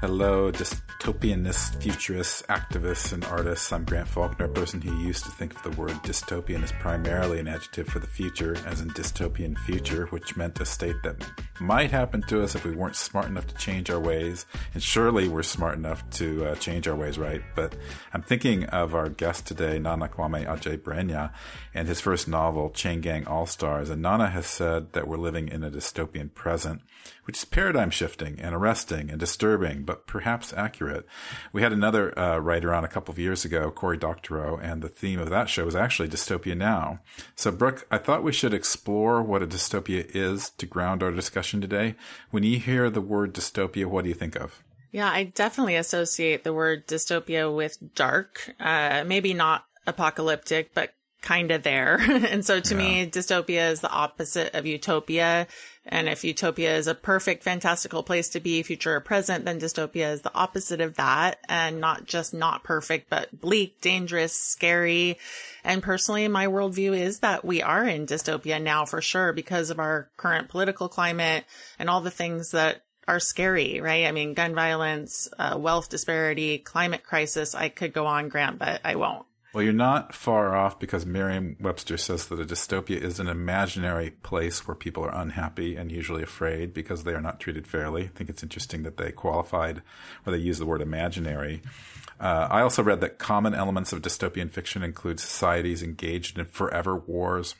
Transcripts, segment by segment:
Hello, dystopianists, futurists, activists, and artists. I'm Grant Faulkner, a person who used to think of the word dystopian as primarily an adjective for the future, as in dystopian future, which meant a state that might happen to us if we weren't smart enough to change our ways. And surely we're smart enough to uh, change our ways, right? But I'm thinking of our guest today, Nana Kwame Adjei-Brenyah, and his first novel, Chain Gang All Stars. And Nana has said that we're living in a dystopian present which is paradigm shifting and arresting and disturbing, but perhaps accurate. We had another uh, writer on a couple of years ago, Cory Doctorow, and the theme of that show was actually dystopia now. So, Brooke, I thought we should explore what a dystopia is to ground our discussion today. When you hear the word dystopia, what do you think of? Yeah, I definitely associate the word dystopia with dark. Uh, maybe not apocalyptic, but kind of there. and so to yeah. me, dystopia is the opposite of utopia. And if utopia is a perfect, fantastical place to be, future or present, then dystopia is the opposite of that. And not just not perfect, but bleak, dangerous, scary. And personally, my worldview is that we are in dystopia now for sure because of our current political climate and all the things that are scary, right? I mean, gun violence, uh, wealth disparity, climate crisis. I could go on, Grant, but I won't. Well, you're not far off because Merriam Webster says that a dystopia is an imaginary place where people are unhappy and usually afraid because they are not treated fairly. I think it's interesting that they qualified or they use the word imaginary. Uh, I also read that common elements of dystopian fiction include societies engaged in forever wars,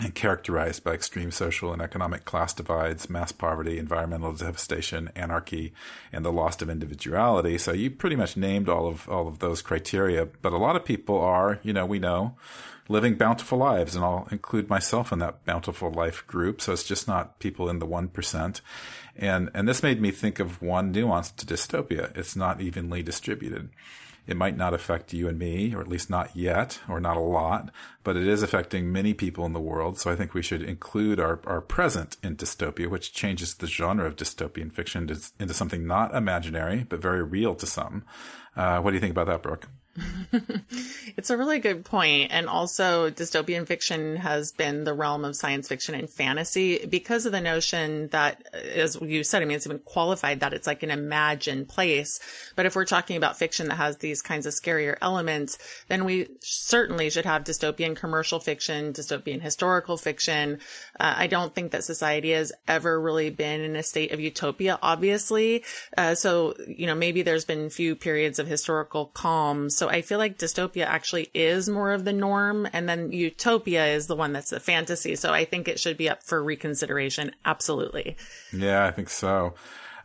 and characterized by extreme social and economic class divides, mass poverty, environmental devastation, anarchy, and the loss of individuality. So you pretty much named all of all of those criteria. But a lot of people are, you know, we know, living bountiful lives, and I'll include myself in that bountiful life group. So it's just not people in the one percent. And and this made me think of one nuance to dystopia. It's not evenly distributed. It might not affect you and me, or at least not yet, or not a lot, but it is affecting many people in the world. So I think we should include our, our present in dystopia, which changes the genre of dystopian fiction into something not imaginary, but very real to some. Uh, what do you think about that, Brooke? it's a really good point. And also, dystopian fiction has been the realm of science fiction and fantasy because of the notion that, as you said, I mean, it's even qualified that it's like an imagined place. But if we're talking about fiction that has these kinds of scarier elements, then we certainly should have dystopian commercial fiction, dystopian historical fiction. Uh, I don't think that society has ever really been in a state of utopia, obviously. Uh, so, you know, maybe there's been few periods of historical calm. So I feel like dystopia actually is more of the norm. And then utopia is the one that's the fantasy. So I think it should be up for reconsideration. Absolutely. Yeah, I think so.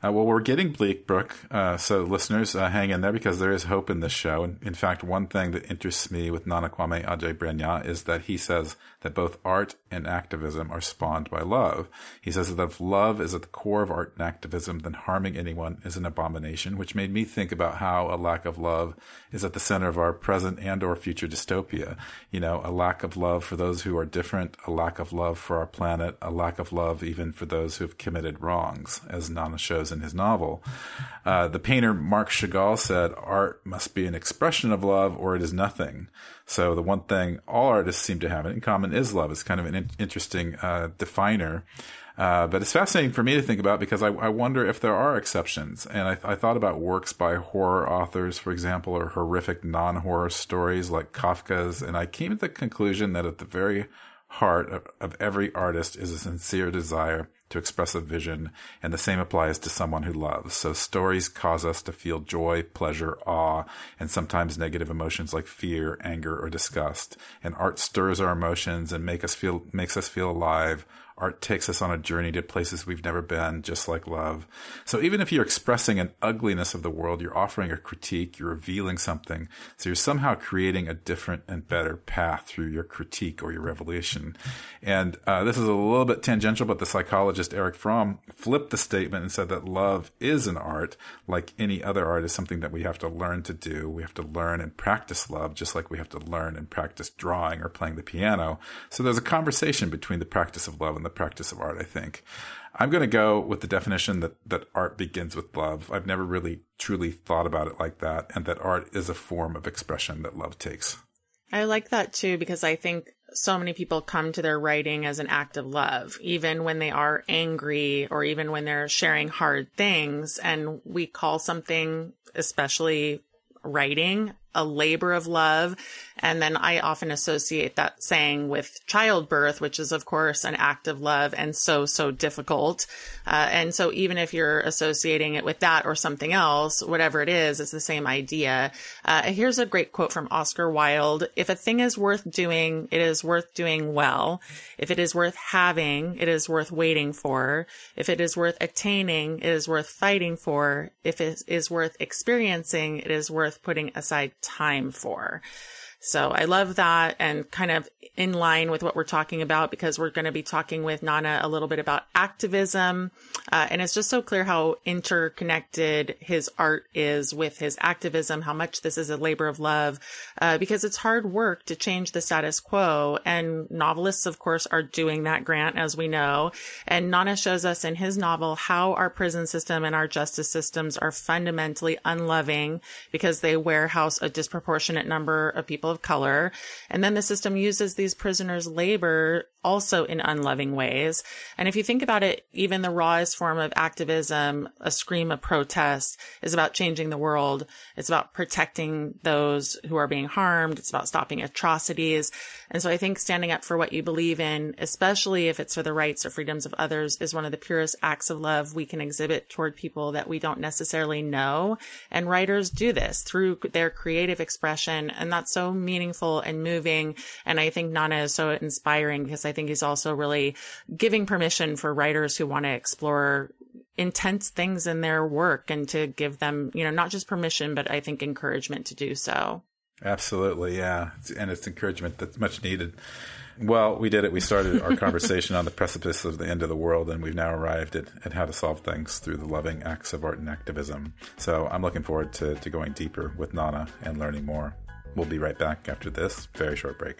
Uh, well, we're getting bleak, Brooke. Uh, so, listeners, uh, hang in there because there is hope in this show. And in fact, one thing that interests me with Nana Kwame Adjei-Brenyah is that he says that both art and activism are spawned by love. He says that if love is at the core of art and activism, then harming anyone is an abomination, which made me think about how a lack of love is at the center of our present and or future dystopia. You know, a lack of love for those who are different, a lack of love for our planet, a lack of love even for those who have committed wrongs, as Nana shows in his novel. Uh, the painter Marc Chagall said, art must be an expression of love or it is nothing. So the one thing all artists seem to have in common is love. It's kind of an in- interesting uh, definer. Uh, but it's fascinating for me to think about because I, I wonder if there are exceptions. And I, I, thought about works by horror authors, for example, or horrific non horror stories like Kafka's. And I came to the conclusion that at the very heart of, of every artist is a sincere desire to express a vision, and the same applies to someone who loves. So stories cause us to feel joy, pleasure, awe, and sometimes negative emotions like fear, anger, or disgust. And art stirs our emotions and make us feel makes us feel alive Art takes us on a journey to places we've never been, just like love. So even if you're expressing an ugliness of the world, you're offering a critique, you're revealing something. So you're somehow creating a different and better path through your critique or your revelation. And uh, this is a little bit tangential, but the psychologist Erich Fromm flipped the statement and said that love is an art, like any other art, is something that we have to learn to do. We have to learn and practice love, just like we have to learn and practice drawing or playing the piano. So there's a conversation between the practice of love and the practice of art, I think. I'm going to go with the definition that, that art begins with love. I've never really truly thought about it like that, and that art is a form of expression that love takes. I like that too because I think so many people come to their writing as an act of love, even when they are angry or even when they're sharing hard things. And we call something, especially writing, a labor of love. And then I often associate that saying with childbirth, which is, of course, an act of love and so, so difficult. Uh, and so even if you're associating it with that or something else, whatever it is, it's the same idea. Uh, here's a great quote from Oscar Wilde. If a thing is worth doing, it is worth doing well. If it is worth having, it is worth waiting for. If it is worth attaining, it is worth fighting for. If it is worth experiencing, it is worth putting aside time for. So I love that and kind of in line with what we're talking about because we're going to be talking with Nana a little bit about activism. Uh, and it's just so clear how interconnected his art is with his activism, how much this is a labor of love, uh, because it's hard work to change the status quo. And novelists, of course, are doing that, Grant, as we know. And Nana shows us in his novel how our prison system and our justice systems are fundamentally unloving because they warehouse a disproportionate number of people of color. And then the system uses these prisoners' labor also in unloving ways. And if you think about it, even the rawest form of activism, a scream of protest, is about changing the world. It's about protecting those who are being harmed. It's about stopping atrocities. And so I think standing up for what you believe in, especially if it's for the rights or freedoms of others, is one of the purest acts of love we can exhibit toward people that we don't necessarily know. And writers do this through their creative expression. And that's so meaningful and moving. And I think Nana is so inspiring because I think he's also really giving permission for writers who want to explore intense things in their work and to give them, you know, not just permission, but I think encouragement to do so. Absolutely, yeah. And it's encouragement that's much needed. Well, we did it. We started our conversation on the precipice of the end of the world, and we've now arrived at, at how to solve things through the loving acts of art and activism. So I'm looking forward to, to going deeper with Nana and learning more. We'll be right back after this very short break.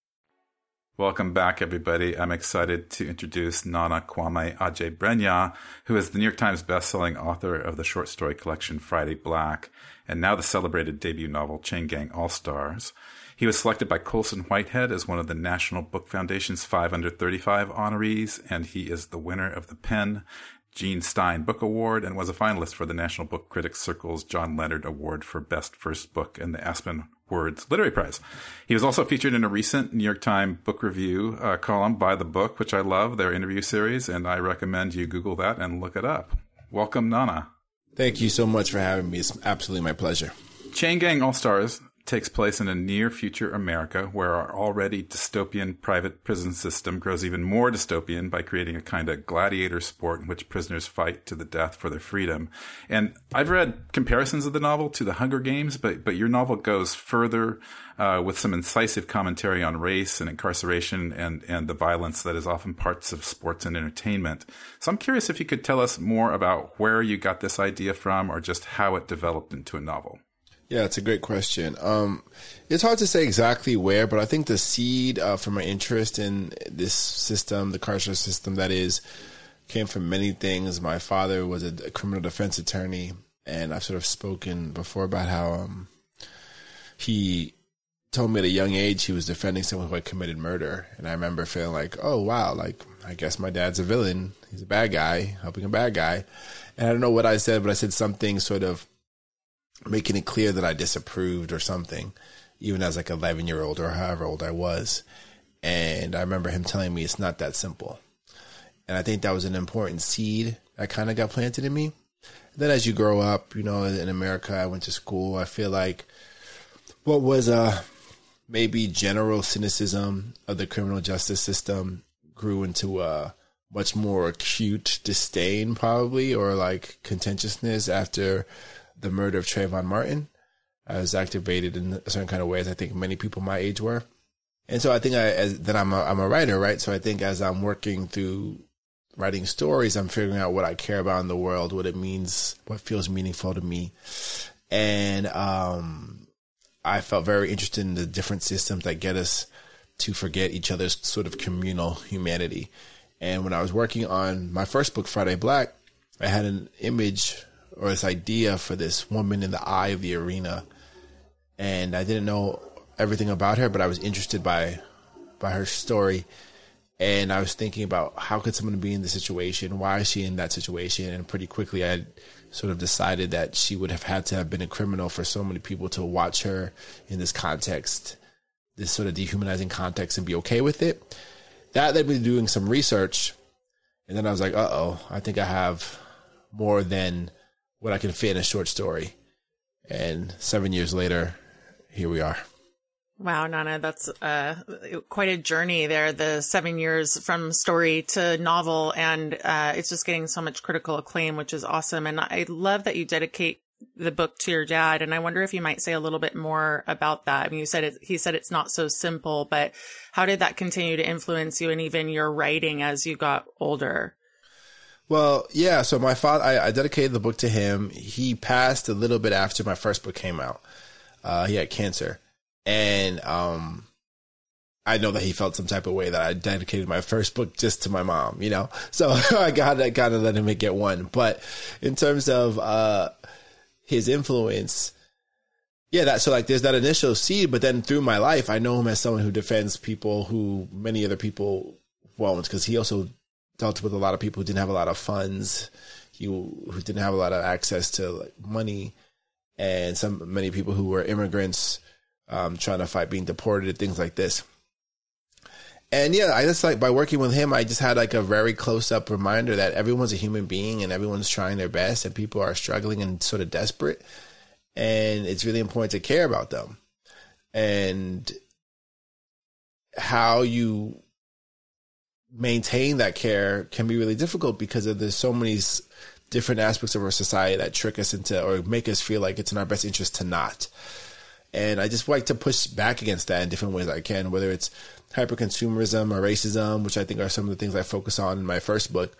Welcome back, everybody. I'm excited to introduce Nana Kwame Adjei-Brenyah, who is the New York Times bestselling author of the short story collection Friday Black, and now the celebrated debut novel Chain Gang All Stars. He was selected by Colson Whitehead as one of the National Book Foundation's 5 under 35 honorees, and he is the winner of the PEN Jean Stein Book Award and was a finalist for the National Book Critics Circle's John Leonard Award for Best First Book and the Aspen Words Literary Prize. He was also featured in a recent New York Times book review uh, column by the book, which I love, their interview series, and I recommend you Google that and look it up. Welcome, Nana. Thank you so much for having me. It's absolutely my pleasure. Chain Gang All Stars takes place in a near future America where our already dystopian private prison system grows even more dystopian by creating a kind of gladiator sport in which prisoners fight to the death for their freedom. And I've read comparisons of the novel to the Hunger Games, but but your novel goes further uh, with some incisive commentary on race and incarceration and and the violence that is often parts of sports and entertainment. So I'm curious if you could tell us more about where you got this idea from, or just how it developed into a novel. Yeah, it's a great question. Um, it's hard to say exactly where, but I think the seed uh, for my interest in this system, the carceral system, that is, came from many things. My father was a, a criminal defense attorney, and I've sort of spoken before about how um, he told me at a young age he was defending someone who had committed murder, and I remember feeling like, oh wow, like I guess my dad's a villain. He's a bad guy helping a bad guy, and I don't know what I said, but I said something sort of making it clear that I disapproved or something, even as like 11 year old or however old I was. And I remember him telling me it's not that simple. And I think that was an important seed that kind of got planted in me. And then as you grow up, you know, in America, I went to school. I feel like what was a maybe general cynicism of the criminal justice system grew into a much more acute disdain, probably, or like contentiousness after the murder of Trayvon Martin. I was activated in a certain kind of ways. I think many people my age were. And so I think I, as, that I'm a, I'm a writer, right? So I think as I'm working through writing stories, I'm figuring out what I care about in the world, what it means, what feels meaningful to me. And, um, I felt very interested in the different systems that get us to forget each other's sort of communal humanity. And when I was working on my first book, Friday Black, I had an image or this idea for this woman in the eye of the arena. And I didn't know everything about her, but I was interested by by her story. And I was thinking about how could someone be in the situation? Why is she in that situation? And pretty quickly I sort of decided that she would have had to have been a criminal for so many people to watch her in this context, this sort of dehumanizing context and be okay with it. That led me to doing some research. And then I was like, uh oh, I think I have more than what I can fit in a short story. And seven years later, here we are. Wow, Nana, that's uh, quite a journey there. The seven years from story to novel, and uh, it's just getting so much critical acclaim, which is awesome. And I love that you dedicate the book to your dad. And I wonder if you might say a little bit more about that. I mean, you said it, he said it's not so simple, but how did that continue to influence you and even your writing as you got older? Well, yeah. So my father, I, I, dedicated the book to him. He passed a little bit after my first book came out. Uh, he had cancer, and um, I know that he felt some type of way that I dedicated my first book just to my mom. You know, so I got kind of let him get one. But in terms of uh, his influence, yeah, that so like there's that initial seed, but then through my life, I know him as someone who defends people who many other people won't, because he also dealt with a lot of people who didn't have a lot of funds, who who didn't have a lot of access to like money, and some many people who were immigrants um, trying to fight being deported and things like this. And yeah, I just like by working with him, I just had like a very close up reminder that everyone's a human being and everyone's trying their best and people are struggling and sort of desperate. And it's really important to care about them. And how you maintain that care can be really difficult because of there's so many different aspects of our society that trick us into or make us feel like it's in our best interest to not. And I just like to push back against that in different ways I can, whether it's hyperconsumerism or racism, which I think are some of the things I focus on in my first book.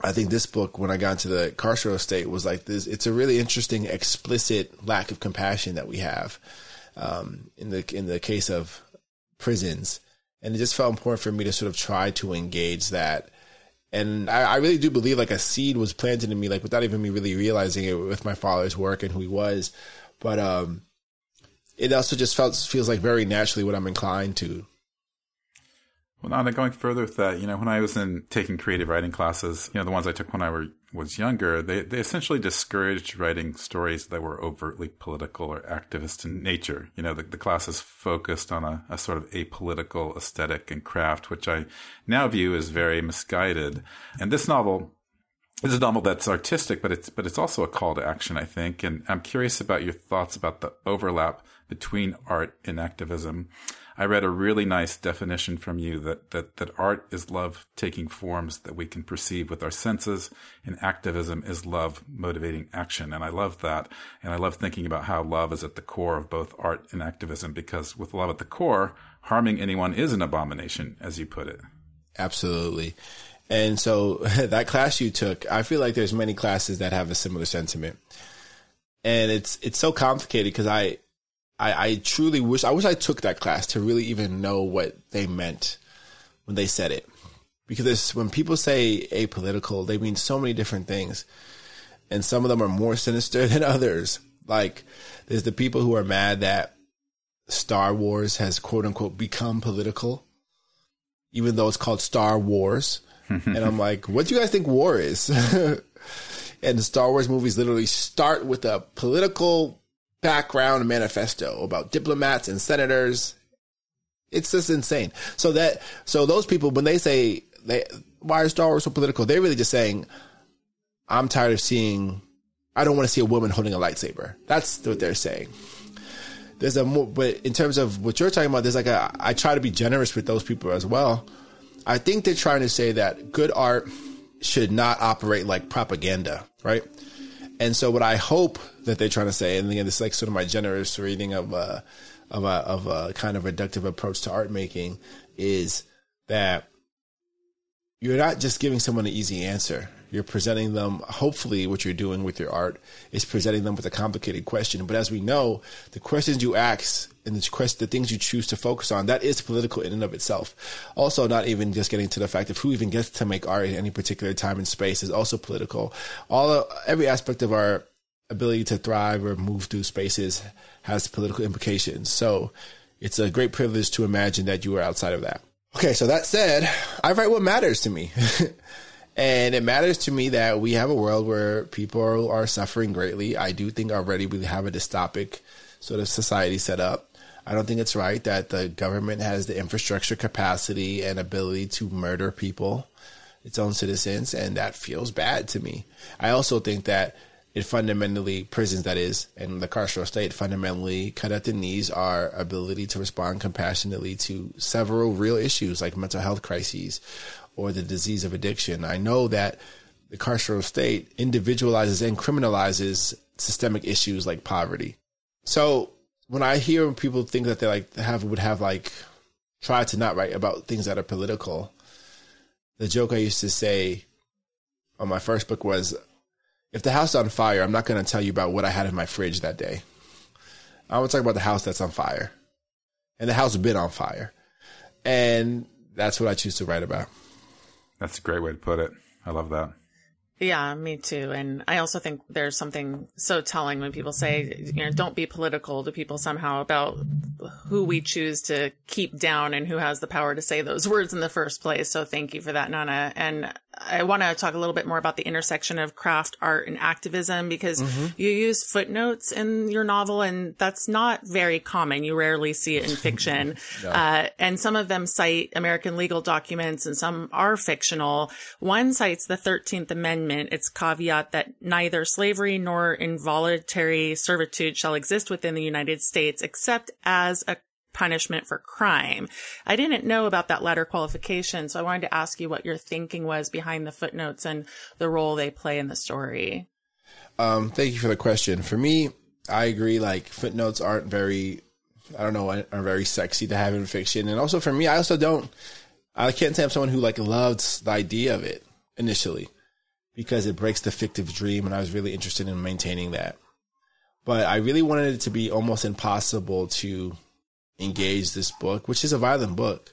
I think this book, when I got into the carceral state, was like this. It's a really interesting, explicit lack of compassion that we have um, in the in the case of prisons and it just felt important for me to sort of try to engage that. And I, I, really do believe like a seed was planted in me, like without even me really realizing it with my father's work and who he was. But um, it also just felt feels like very naturally what I'm inclined to. Well, going further with that, you know, when I was in taking creative writing classes, you know, the ones I took when I were, was younger, they, they essentially discouraged writing stories that were overtly political or activist in nature. You know, the, the classes focused on a, a sort of apolitical aesthetic and craft, which I now view as very misguided. And this novel is a novel that's artistic, but it's, but it's also a call to action, I think. And I'm curious about your thoughts about the overlap between art and activism. I read a really nice definition from you that, that, that art is love taking forms that we can perceive with our senses and activism is love motivating action. And I love that. And I love thinking about how love is at the core of both art and activism because with love at the core, harming anyone is an abomination, as you put it. Absolutely. And so that class you took, I feel like there's many classes that have a similar sentiment. And it's it's so complicated because I I, I truly wish I wish I took that class to really even know what they meant when they said it. Because when people say apolitical, they mean so many different things. And some of them are more sinister than others. Like there's the people who are mad that Star Wars has quote unquote become political, even though it's called Star Wars. and I'm like, what do you guys think war is? and the Star Wars movies literally start with a political background manifesto about diplomats and senators. It's just insane. So that so those people when they say they why is Star Wars so political, they're really just saying, I'm tired of seeing I don't want to see a woman holding a lightsaber. That's what they're saying. There's a more, but in terms of what you're talking about, there's like a, I try to be generous with those people as well. I think they're trying to say that good art should not operate like propaganda, right? And so, what I hope that they're trying to say, and again, this is like sort of my generous reading of a, of a, of a kind of reductive approach to art making, is that you're not just giving someone an easy answer. You're presenting them, hopefully, what you're doing with your art is presenting them with a complicated question. But as we know, the questions you ask and the, quest, the things you choose to focus on, that is political in and of itself. Also, not even just getting to the fact of who even gets to make art at any particular time and space is also political. All every aspect of our ability to thrive or move through spaces has political implications. So it's a great privilege to imagine that you are outside of that. Okay, so that said, I write what matters to me. and it matters to me that we have a world where people are suffering greatly. I do think already we have a dystopic sort of society set up. I don't think it's right that the government has the infrastructure capacity and ability to murder people, its own citizens, and that feels bad to me. I also think that it fundamentally prisons that is and the carceral state fundamentally cut at the knees our ability to respond compassionately to several real issues like mental health crises or the disease of addiction. I know that the carceral state individualizes and criminalizes systemic issues like poverty. So when I hear people think that they like have would have like tried to not write about things that are political, the joke I used to say on my first book was if the house is on fire, I'm not going to tell you about what I had in my fridge that day. I want to talk about the house that's on fire. And the house been on fire. And that's what I choose to write about. That's a great way to put it. I love that. Yeah, me too. And I also think there's something so telling when people say, you know, don't be political to people somehow about who we choose to keep down and who has the power to say those words in the first place. So thank you for that, Nana. And I want to talk a little bit more about the intersection of craft, art, and activism because mm-hmm. you use footnotes in your novel, and that's not very common. You rarely see it in fiction. no. uh, and some of them cite American legal documents, and some are fictional. One cites the 13th Amendment, its caveat that neither slavery nor involuntary servitude shall exist within the United States except as a punishment for crime. I didn't know about that latter qualification, so I wanted to ask you what your thinking was behind the footnotes and the role they play in the story. Um, thank you for the question. For me, I agree. Like footnotes aren't very, I don't know, are very sexy to have in fiction, and also for me, I also don't. I can't say I'm someone who like loves the idea of it initially because it breaks the fictive dream, and I was really interested in maintaining that. But I really wanted it to be almost impossible to engage this book, which is a violent book,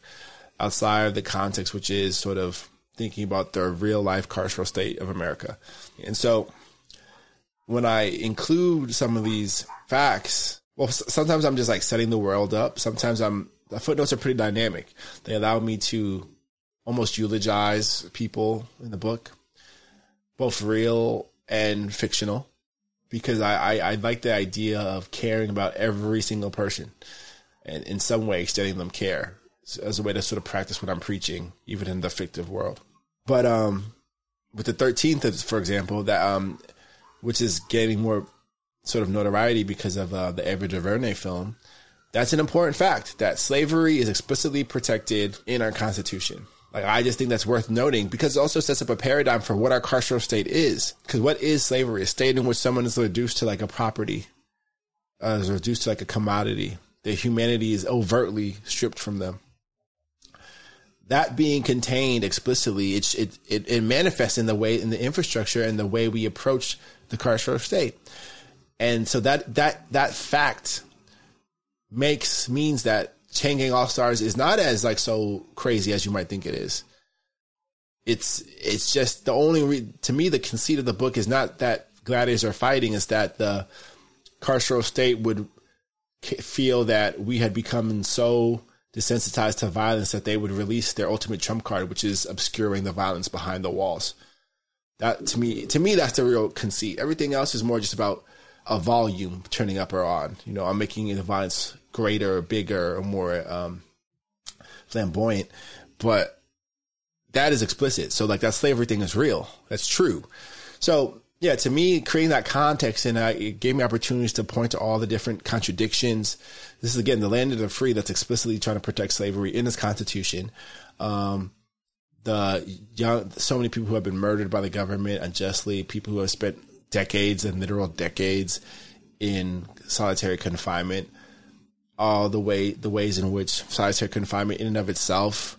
outside of the context, which is sort of thinking about the real life carceral state of America. And so when I include some of these facts, well, sometimes I'm just like setting the world up. Sometimes I'm, the footnotes are pretty dynamic. They allow me to almost eulogize people in the book, both real and fictional, because I, I, I like the idea of caring about every single person and in some way extending them care as a way to sort of practice what I'm preaching, even in the fictive world. But um, with the 13th, for example, that um, which is getting more sort of notoriety because of uh, the Ava DuVernay film, that's an important fact that slavery is explicitly protected in our Constitution. Like, I just think that's worth noting because it also sets up a paradigm for what our carceral state is. Because what is slavery? A state in which someone is reduced to like a property, uh, is reduced to like a commodity their humanity is overtly stripped from them. That being contained explicitly, it, it, it, it manifests in the way, in the infrastructure and the way we approach the carceral state. And so that, that, that fact makes, means that Chain Gang All Stars is not as like so crazy as you might think it is. It's, it's just the only, re- to me, the conceit of the book is not that gladiators are fighting, is that the carceral state would feel that we had become so desensitized to violence that they would release their ultimate trump card, which is obscuring the violence behind the walls. That to me, to me, that's the real conceit. Everything else is more just about a volume turning up or on. You know, I'm making the violence greater, or bigger, or more um, flamboyant, but that is explicit. So like that slavery thing is real. That's true. So yeah, to me, creating that context and uh, it gave me opportunities to point to all the different contradictions. This is again the land of the free that's explicitly trying to protect slavery in its constitution. Um, the young, so many people who have been murdered by the government unjustly, people who have spent decades and literal decades in solitary confinement, all the way the ways in which solitary confinement in and of itself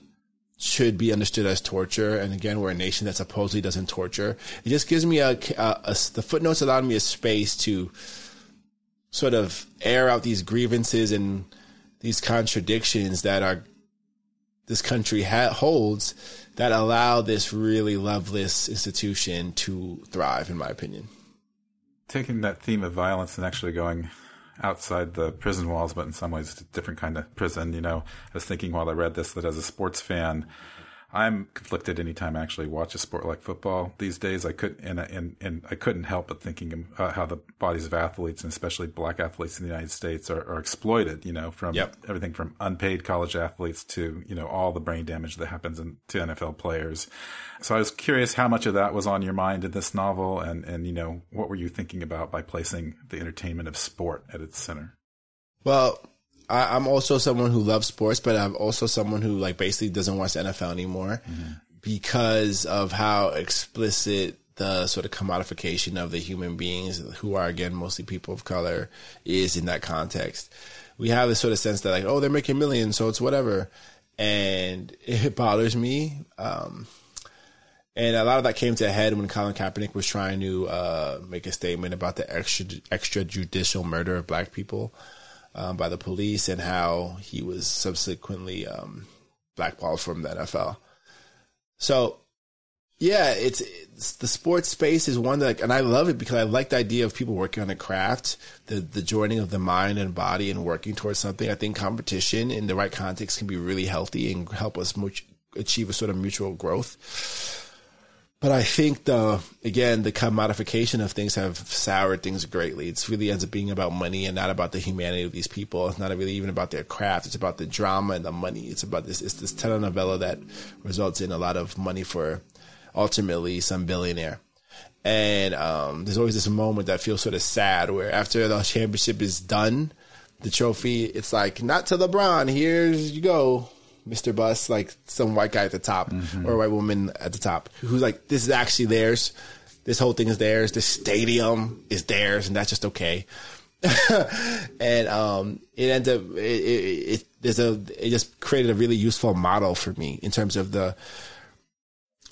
should be understood as torture. And again, we're a nation that supposedly doesn't torture. It just gives me a, a, a the footnotes allowed me a space to sort of air out these grievances and these contradictions that are this country ha- holds that allow this really loveless institution to thrive, in my opinion. Taking that theme of violence and actually going outside the prison walls, but in some ways it's a different kind of prison. You know, I was thinking while I read this that as a sports fan, I'm conflicted anytime I actually watch a sport like football these days. I could and and and I couldn't help but thinking uh, how the bodies of athletes and especially black athletes in the United States are, are exploited. You know, from yep. everything from unpaid college athletes to you know all the brain damage that happens in, to NFL players. So I was curious how much of that was on your mind in this novel, and and you know what were you thinking about by placing the entertainment of sport at its center? Well, I, am also someone who loves sports, but I'm also someone who like basically doesn't watch the NFL anymore mm-hmm. because of how explicit the sort of commodification of the human beings who are again mostly people of color is in that context. We have this sort of sense that like, oh, they're making millions, so it's whatever. And it bothers me. Um, and a lot of that came to a head when Colin Kaepernick was trying to uh, make a statement about the extra extrajudicial murder of black people um, by the police and how he was subsequently um, blackballed from the NFL. So, yeah, it's, it's, the sports space is one that, and I love it because I like the idea of people working on a craft, the the joining of the mind and body and working towards something. I think competition in the right context can be really healthy and help us much, achieve a sort of mutual growth. But I think the again the commodification of things have soured things greatly. It's really ends up being about money and not about the humanity of these people. It's not really even about their craft. It's about the drama and the money. It's about this. It's this telenovela that results in a lot of money for ultimately some billionaire. And um, there's always this moment that feels sort of sad where after the championship is done, the trophy, it's like not to LeBron. Here's you go. Mr. Buss, like some white guy at the top mm-hmm. or a white woman at the top who's like, this is actually theirs. This whole thing is theirs. This stadium is theirs, and that's just okay. and um, it ends up it, it, it, there's a it just created a really useful model for me in terms of the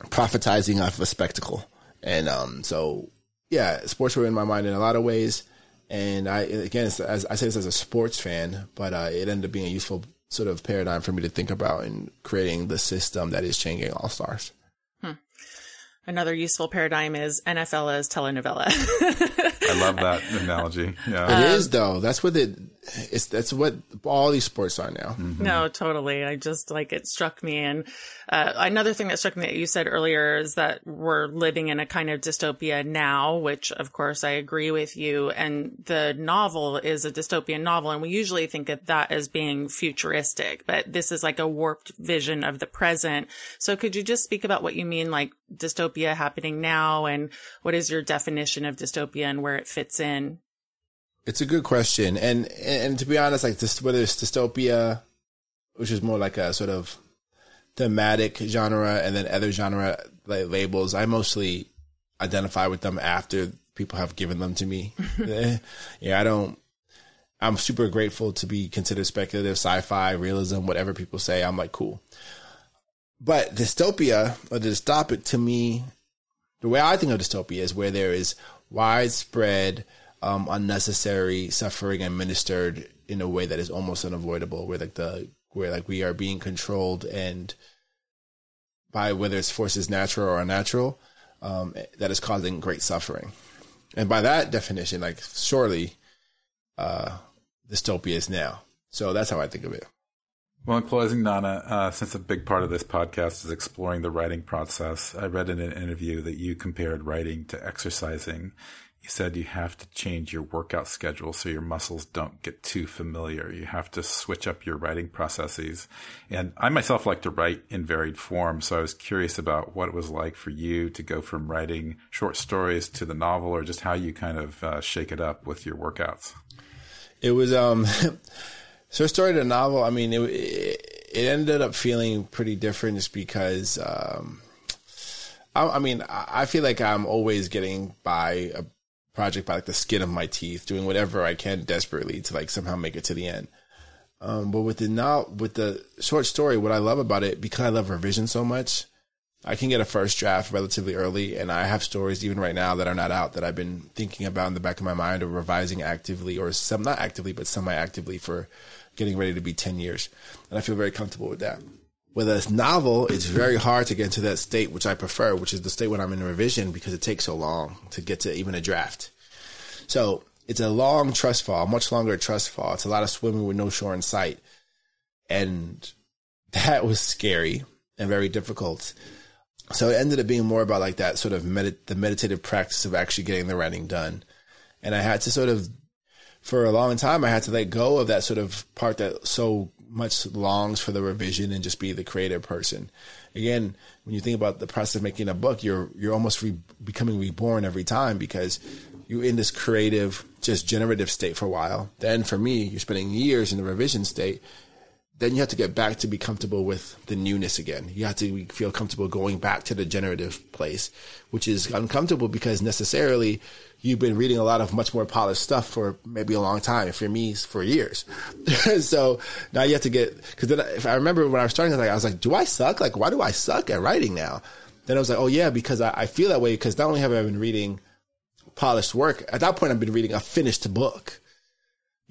profitizing off of a spectacle. And um, so yeah, sports were in my mind in a lot of ways. And I again, as I say this as a sports fan, but uh, it ended up being a useful sort of paradigm for me to think about in creating the system that is Chain Gang All Stars. Hmm. Another useful paradigm is NFL as telenovela. I love that analogy. Yeah, it um, is though. That's what it. It's that's what all these sports are now. Mm-hmm. No, totally. I just like it struck me, and uh, another thing that struck me that you said earlier is that we're living in a kind of dystopia now, which of course I agree with you. And the novel is a dystopian novel, and we usually think of that as being futuristic, but this is like a warped vision of the present. So could you just speak about what you mean, like dystopia happening now, and what is your definition of dystopia and where it fits in? It's a good question, and and to be honest, like this, whether it's dystopia, which is more like a sort of thematic genre, and then other genre like, labels, I mostly identify with them after people have given them to me. yeah, I don't. I'm super grateful to be considered speculative, sci-fi, realism, whatever people say. I'm like cool. But dystopia or the dystopic to me, the way I think of dystopia is where there is widespread um, unnecessary suffering administered in a way that is almost unavoidable, where like the where like we are being controlled and by whether it's forces natural or unnatural, um, that is causing great suffering. And by that definition, like surely uh, dystopia is now. So that's how I think of it. Well, in closing, Nana, uh, since a big part of this podcast is exploring the writing process, I read in an interview that you compared writing to exercising. You said you have to change your workout schedule so your muscles don't get too familiar. You have to switch up your writing processes. And I myself like to write in varied form. So I was curious about what it was like for you to go from writing short stories to the novel or just how you kind of uh, shake it up with your workouts. It was, um, short story to novel. I mean, it, it ended up feeling pretty different just because, um, I, I mean, I feel like I'm always getting by a project by like the skin of my teeth, doing whatever I can desperately to like somehow make it to the end. Um, but with the now with the short story, what I love about it because I love revision so much, I can get a first draft relatively early, and I have stories even right now that are not out that I've been thinking about in the back of my mind or revising actively, or some not actively but semi actively for getting ready to be ten years, and I feel very comfortable with that. With a novel, it's very hard to get into that state, which I prefer, which is the state when I'm in revision because it takes so long to get to even a draft. So it's a long trust fall, much longer trust fall. It's a lot of swimming with no shore in sight. And that was scary and very difficult. So it ended up being more about like that sort of the meditative practice of actually getting the writing done. And I had to sort of, for a long time, I had to let go of that sort of part that so much longs for the revision and just be the creative person. Again, when you think about the process of making a book, you're you're almost re- becoming reborn every time because you're in this creative, just generative state for a while. Then for me, you're spending years in the revision state. Then you have to get back to be comfortable with the newness again. You have to feel comfortable going back to the generative place, which is uncomfortable because necessarily you've been reading a lot of much more polished stuff for maybe a long time. For me, for years. so now you have to get because then if I remember when I was starting, I was, like, I was like, do I suck? Like, why do I suck at writing now? Then I was like, oh yeah, because I, I feel that way because not only have I been reading polished work, at that point I've been reading a finished book.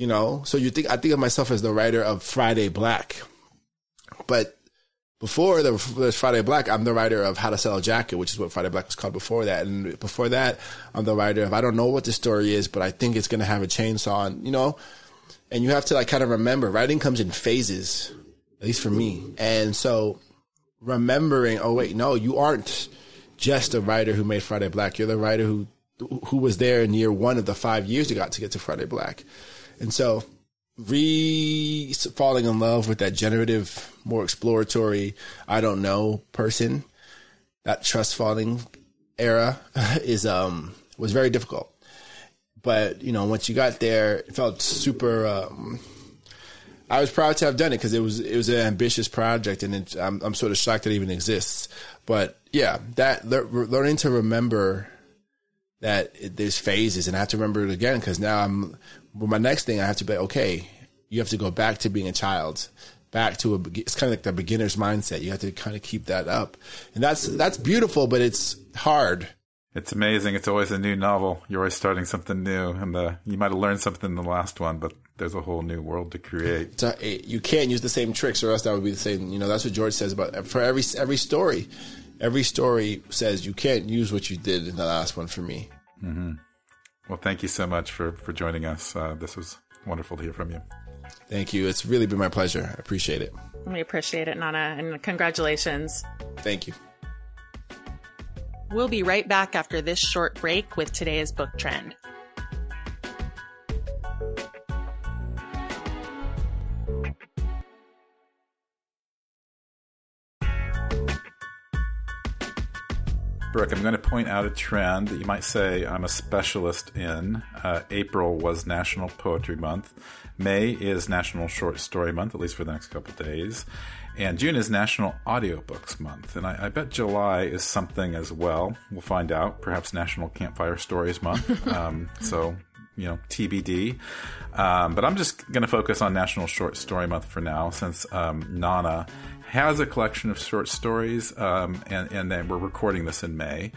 You know, so you think I think of myself as the writer of Friday Black, but before the Friday Black, I'm the writer of How to Sell a Jacket, which is what Friday Black was called before that. And before that, I'm the writer of I don't know what the story is, but I think it's going to have a chainsaw. And, you know, and you have to like kind of remember writing comes in phases, at least for me. And so remembering, oh wait, no, you aren't just a writer who made Friday Black. You're the writer who who was there in year one of the five years you got to get to Friday Black. And so re falling in love with that generative, more exploratory, I don't know person, that trust falling era is um was very difficult. But you know, once you got there, it felt super. Um, I was proud to have done it because it was it was an ambitious project, and it, I'm I'm sort of shocked that it even exists. But yeah, that le- learning to remember that it, there's phases, and I have to remember it again because now I'm. Well, my next thing I have to be okay you have to go back to being a child back to a it's kind of like the beginner's mindset you have to kind of keep that up and that's that's beautiful but it's hard it's amazing it's always a new novel you're always starting something new and the, you might have learned something in the last one but there's a whole new world to create a, eh, you can't use the same tricks or else that would be the same you know that's what george says about for every every story every story says you can't use what you did in the last one for me mm-hmm. well thank you so much for for joining us uh, this was wonderful to hear from you Thank you. It's really been my pleasure. I appreciate it. We appreciate it, Nana, and congratulations. Thank you. We'll be right back after this short break with today's book trend. Brooke, I'm going to point out a trend that you might say I'm a specialist in. Uh, April was National Poetry Month. May is National Short Story Month, at least for the next couple days. And June is National Audiobooks Month. And I, I, bet July is something as well. We'll find out. Perhaps National Campfire Stories Month. um, so, you know, TBD. Um, but I'm just going to focus on National Short Story Month for now, since um, Nana has a collection of short stories, um, and, and then we're recording this in May.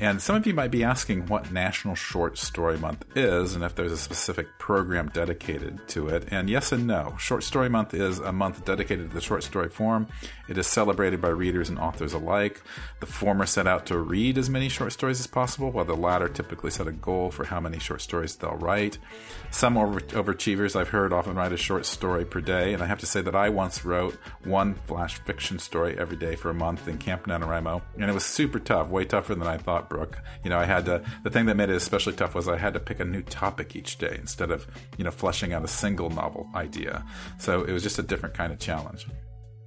And some of you might be asking what National Short Story Month is and if there's a specific program dedicated to it. And yes and no. Short Story Month is a month dedicated to the short story form. It is celebrated by readers and authors alike. The former set out to read as many short stories as possible, while the latter typically set a goal for how many short stories they'll write. Some over- overachievers I've heard often write a short story per day, and I have to say that I once wrote one flash fiction story every day for a month in Camp NaNoWriMo, and it was super tough, way tougher than I thought, Brooke. You know, I had to, the thing that made it especially tough was I had to pick a new topic each day instead of, you know, fleshing out a single novel idea. So it was just a different kind of challenge.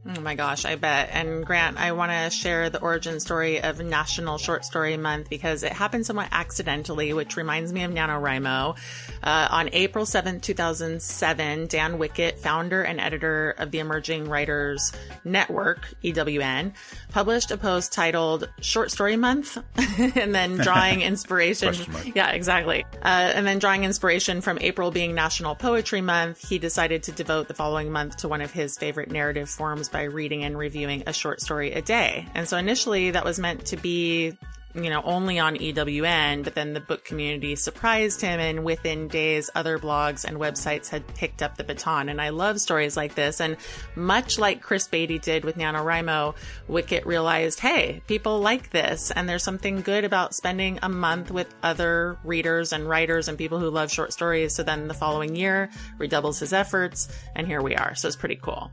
Oh my gosh, I bet. And Grant, I want to share the origin story of National Short Story Month because it happened somewhat accidentally, which reminds me of NaNoWriMo. Uh, on April 7th, 2007, Dan Wickett, founder and editor of the Emerging Writers Network, EWN, published a post titled Short Story Month and then drawing inspiration. yeah, exactly. Uh, and then drawing inspiration from April being National Poetry Month, he decided to devote the following month to one of his favorite narrative forms by reading and reviewing a short story a day. And so initially that was meant to be you know, only on EWN, but then the book community surprised him, and within days, other blogs and websites had picked up the baton. And I love stories like this. And much like Chris Baty did with NaNoWriMo, Wickett realized, hey, people like this, and there's something good about spending a month with other readers and writers and people who love short stories. So then the following year, redoubles his efforts, and here we are. So it's pretty cool.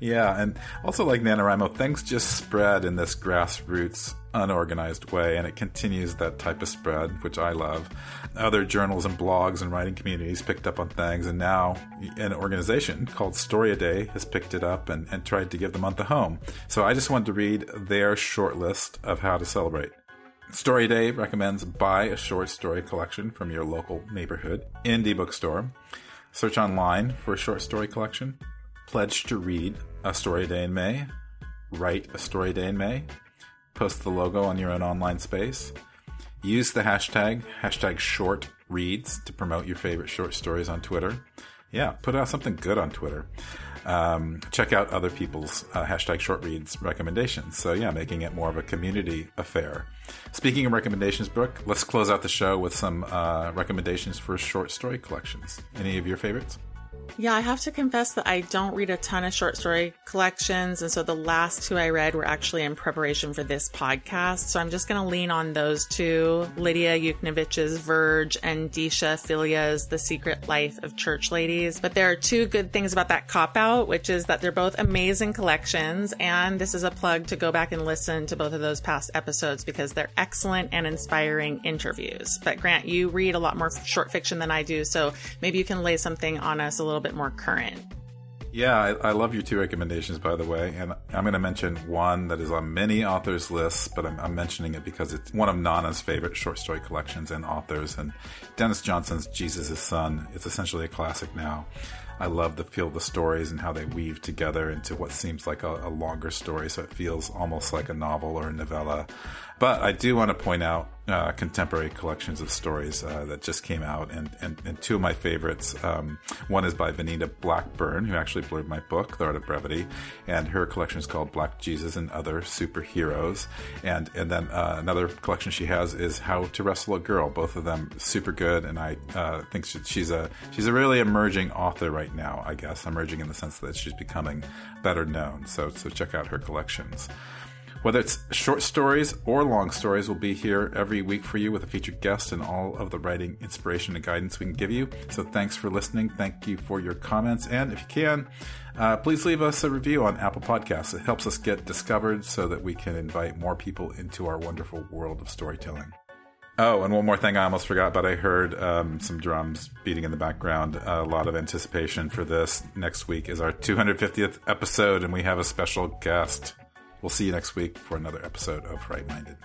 Yeah, and also like NaNoWriMo, things just spread in this grassroots, unorganized way, and it continues that type of spread, which I love. Other journals and blogs and writing communities picked up on things, and now an organization called Story a Day has picked it up and, and tried to give the month a home. So I just wanted to read their short list of how to celebrate. Story Day recommends buy a short story collection from your local neighborhood indie bookstore. Search online for a short story collection pledge to read a story a day in May, write a story a day in May, post the logo on your own online space, use the hashtag, hashtag short reads to promote your favorite short stories on Twitter. Yeah, put out something good on Twitter. Um, check out other people's uh, hashtag short reads recommendations. So, yeah, making it more of a community affair. Speaking of recommendations, Brooke, let's close out the show with some uh, recommendations for short story collections. Any of your favorites? Yeah, I have to confess that I don't read a ton of short story collections. And so the last two I read were actually in preparation for this podcast. So I'm just going to lean on those two Lydia Yuknavitch's Verge and Deesha Philyaw's The Secret Life of Church Ladies. But there are two good things about that cop out, which is that they're both amazing collections. And this is a plug to go back and listen to both of those past episodes because they're excellent and inspiring interviews. But Grant, you read a lot more short fiction than I do. So maybe you can lay something on us a little bit more current. Yeah, I, I, love your two recommendations, by the way. And I'm going to mention one that is on many authors' lists, but I'm, I'm, mentioning it because it's one of Nana's favorite short story collections and authors. And Denis Johnson's Jesus' Son. It's essentially a classic now. I love the feel of the stories and how they weave together into what seems like a, a longer story, so it feels almost like a novel or a novella. But I do want to point out uh, contemporary collections of stories uh, that just came out, and, and, and, two of my favorites. Um, one is by Venita Blackburn, who actually blurred my book, The Art of Brevity, and her collection is called Black Jesus and Other Superheroes. And and then uh, another collection she has is How to Wrestle a Girl. Both of them super good, and I uh, think she's a she's a really emerging author right now. I guess emerging in the sense that she's becoming better known. So so check out her collections. Whether it's short stories or long stories, we'll be here every week for you with a featured guest and all of the writing inspiration and guidance we can give you. So thanks for listening. Thank you for your comments. And if you can, uh, please leave us a review on Apple Podcasts. It helps us get discovered so that we can invite more people into our wonderful world of storytelling. Oh, and one more thing I almost forgot, but I heard um, some drums beating in the background. A lot of anticipation for this. Next week is our 250th episode, and we have a special guest. We'll see you next week for another episode of Write-minded.